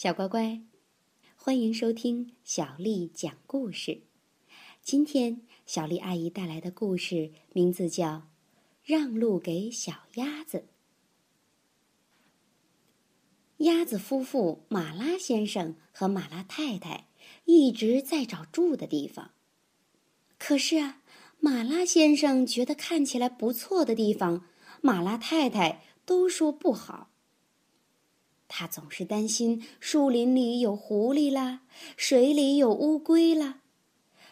小乖乖，欢迎收听小丽讲故事。今天小丽阿姨带来的故事名字叫《让路给小鸭子》。鸭子夫妇马拉先生和马拉太太一直在找住的地方，可是啊，马拉先生觉得看起来不错的地方，马拉太太都说不好。他总是担心树林里有狐狸啦，水里有乌龟啦。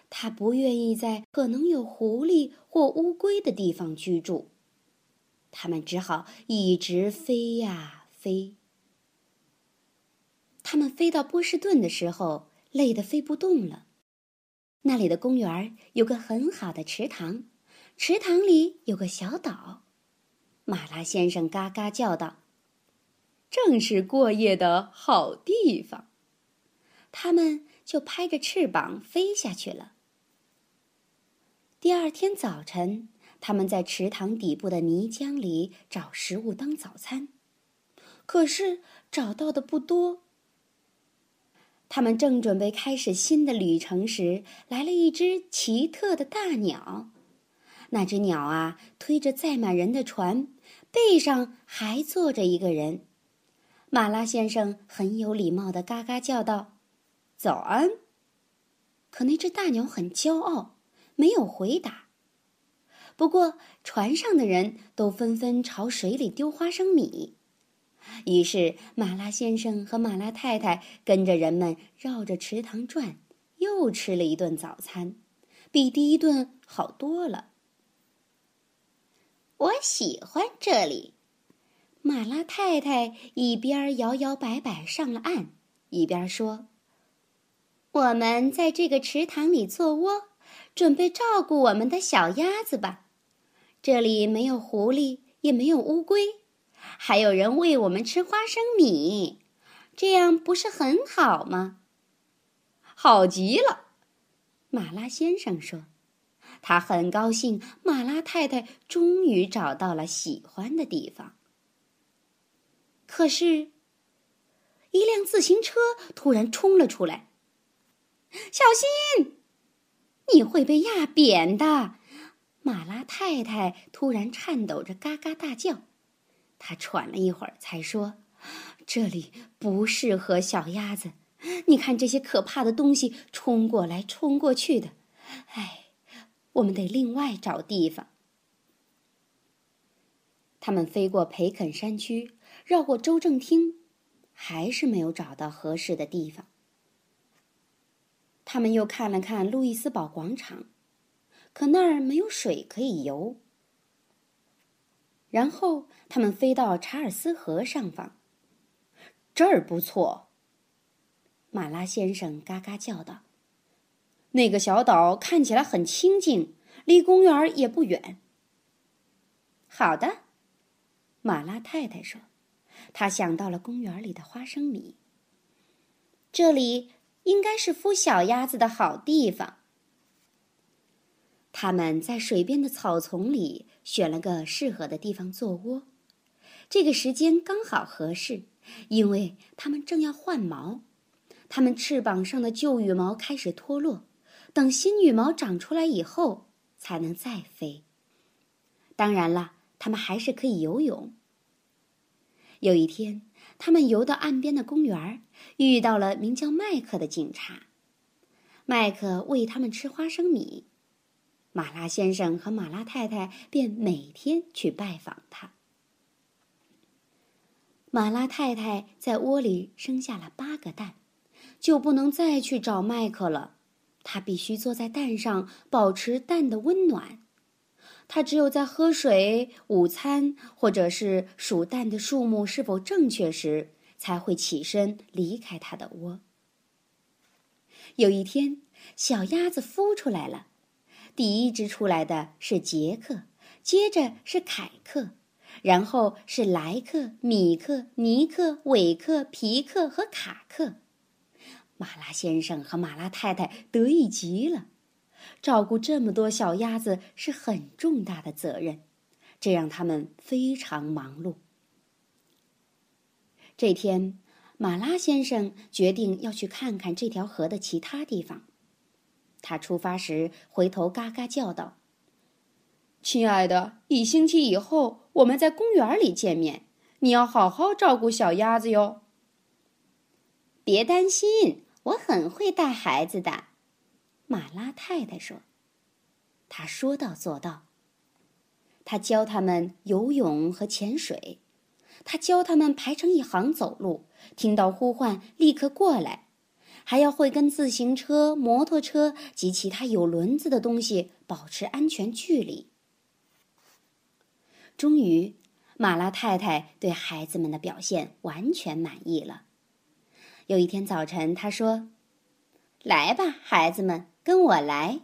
他不愿意在可能有狐狸或乌龟的地方居住。他们只好一直飞呀飞。他们飞到波士顿的时候，累得飞不动了。那里的公园有个很好的池塘，池塘里有个小岛。马拉先生嘎嘎叫道。正是过夜的好地方，他们就拍着翅膀飞下去了。第二天早晨，他们在池塘底部的泥浆里找食物当早餐，可是找到的不多。他们正准备开始新的旅程时，来了一只奇特的大鸟。那只鸟啊，推着载满人的船，背上还坐着一个人。马拉先生很有礼貌的嘎嘎叫道：“早安。”可那只大鸟很骄傲，没有回答。不过船上的人都纷纷朝水里丢花生米，于是马拉先生和马拉太太跟着人们绕着池塘转，又吃了一顿早餐，比第一顿好多了。我喜欢这里。马拉太太一边摇摇摆摆上了岸，一边说：“我们在这个池塘里做窝，准备照顾我们的小鸭子吧。这里没有狐狸，也没有乌龟，还有人喂我们吃花生米，这样不是很好吗？”好极了，马拉先生说：“他很高兴，马拉太太终于找到了喜欢的地方。”可是，一辆自行车突然冲了出来。小心，你会被压扁的！马拉太太突然颤抖着，嘎嘎大叫。她喘了一会儿，才说：“这里不适合小鸭子。你看这些可怕的东西冲过来、冲过去的。哎，我们得另外找地方。”他们飞过培肯山区。绕过州政厅，还是没有找到合适的地方。他们又看了看路易斯堡广场，可那儿没有水可以游。然后他们飞到查尔斯河上方，这儿不错。马拉先生嘎嘎叫道：“那个小岛看起来很清静，离公园也不远。”好的，马拉太太说。他想到了公园里的花生米。这里应该是孵小鸭子的好地方。他们在水边的草丛里选了个适合的地方做窝，这个时间刚好合适，因为它们正要换毛，它们翅膀上的旧羽毛开始脱落，等新羽毛长出来以后才能再飞。当然了，它们还是可以游泳。有一天，他们游到岸边的公园，遇到了名叫麦克的警察。麦克喂他们吃花生米，马拉先生和马拉太太便每天去拜访他。马拉太太在窝里生下了八个蛋，就不能再去找麦克了。他必须坐在蛋上，保持蛋的温暖。他只有在喝水、午餐，或者是数蛋的数目是否正确时，才会起身离开他的窝。有一天，小鸭子孵出来了，第一只出来的是杰克，接着是凯克，然后是莱克、米克、尼克、韦克、皮克和卡克。马拉先生和马拉太太得意极了。照顾这么多小鸭子是很重大的责任，这让他们非常忙碌。这天，马拉先生决定要去看看这条河的其他地方。他出发时回头嘎嘎叫道：“亲爱的，一星期以后我们在公园里见面，你要好好照顾小鸭子哟。”别担心，我很会带孩子的，马拉太太说。他说到做到。他教他们游泳和潜水，他教他们排成一行走路，听到呼唤立刻过来，还要会跟自行车、摩托车及其他有轮子的东西保持安全距离。终于，马拉太太对孩子们的表现完全满意了。有一天早晨，他说：“来吧，孩子们，跟我来。”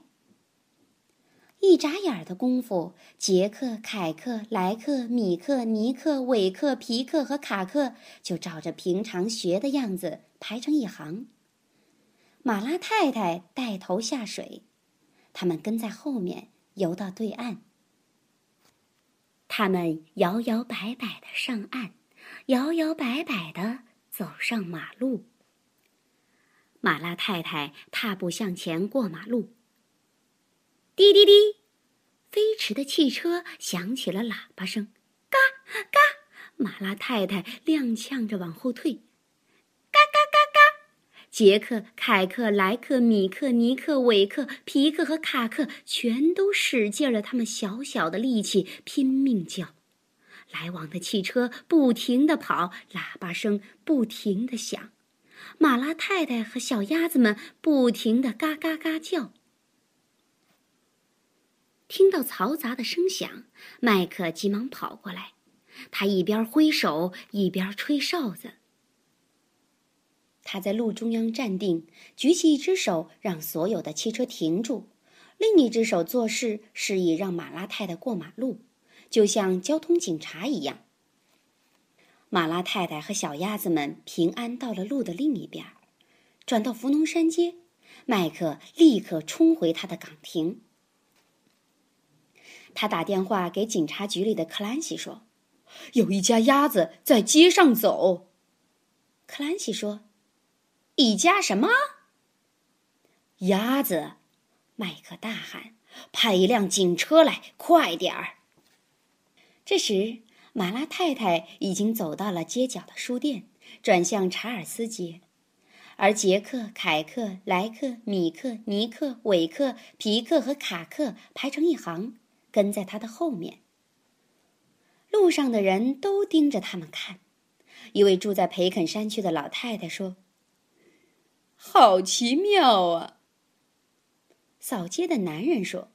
一眨眼的功夫，杰克、凯克、莱克、米克、尼克、韦克、皮克和卡克就照着平常学的样子排成一行。马拉太太带头下水，他们跟在后面游到对岸。他们摇摇摆摆的上岸，摇摇摆摆的走上马路。马拉太太踏步向前过马路。滴滴滴，飞驰的汽车响起了喇叭声。嘎嘎，马拉太太踉跄着往后退。嘎嘎嘎嘎，杰克、凯克、莱克、米克、尼克、韦克、皮克和卡克全都使劲了他们小小的力气，拼命叫。来往的汽车不停地跑，喇叭声不停地响。马拉太太和小鸭子们不停地嘎嘎嘎叫。听到嘈杂的声响，麦克急忙跑过来，他一边挥手一边吹哨子。他在路中央站定，举起一只手让所有的汽车停住，另一只手做事示意让马拉太太过马路，就像交通警察一样。马拉太太和小鸭子们平安到了路的另一边，转到福农山街，麦克立刻冲回他的岗亭。他打电话给警察局里的克兰西说：“有一家鸭子在街上走。”克兰西说：“一家什么？”鸭子，麦克大喊：“派一辆警车来，快点儿！”这时。马拉太太已经走到了街角的书店，转向查尔斯街，而杰克、凯克、莱克、米克、尼克、韦克、皮克和卡克排成一行，跟在他的后面。路上的人都盯着他们看。一位住在培肯山区的老太太说：“好奇妙啊！”扫街的男人说：“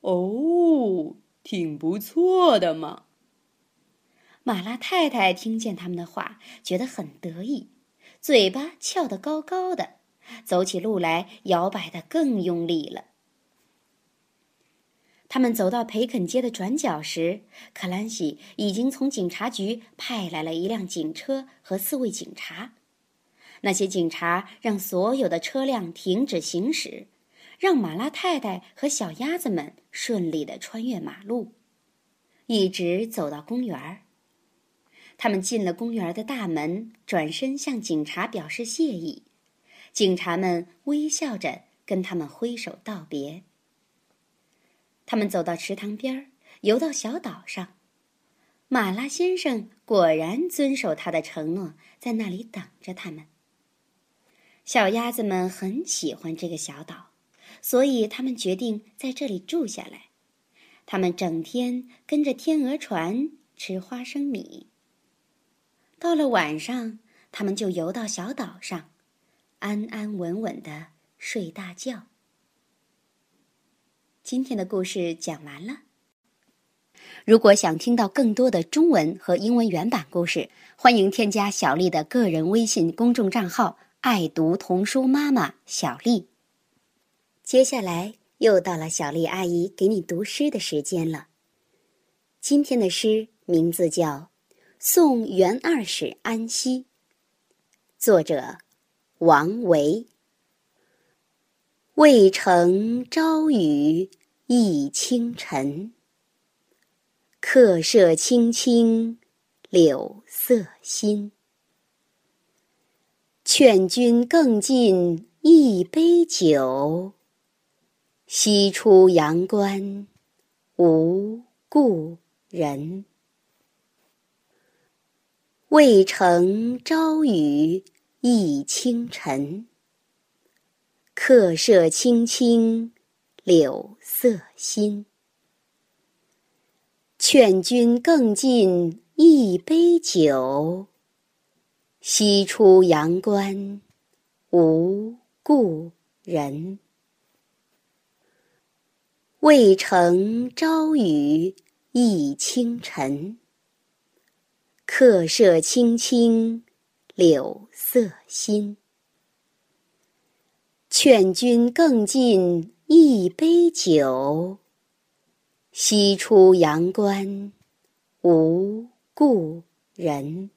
哦，挺不错的嘛。”马拉太太听见他们的话，觉得很得意，嘴巴翘得高高的，走起路来摇摆得更用力了。他们走到培肯街的转角时，克兰西已经从警察局派来了一辆警车和四位警察。那些警察让所有的车辆停止行驶，让马拉太太和小鸭子们顺利的穿越马路，一直走到公园儿。他们进了公园的大门，转身向警察表示谢意。警察们微笑着跟他们挥手道别。他们走到池塘边，游到小岛上。马拉先生果然遵守他的承诺，在那里等着他们。小鸭子们很喜欢这个小岛，所以他们决定在这里住下来。他们整天跟着天鹅船吃花生米。到了晚上，他们就游到小岛上，安安稳稳的睡大觉。今天的故事讲完了。如果想听到更多的中文和英文原版故事，欢迎添加小丽的个人微信公众账号“爱读童书妈妈小丽”。接下来又到了小丽阿姨给你读诗的时间了。今天的诗名字叫。送元二使安西。作者：王维。渭城朝雨浥轻尘，客舍青青柳色新。劝君更尽一杯酒，西出阳关无故人。渭城朝雨浥轻尘，客舍青青柳色新。劝君更尽一杯酒。西出阳关无故人。渭城朝雨浥轻尘，客舍青青柳色新。劝君更尽一杯酒。西出阳关无故人。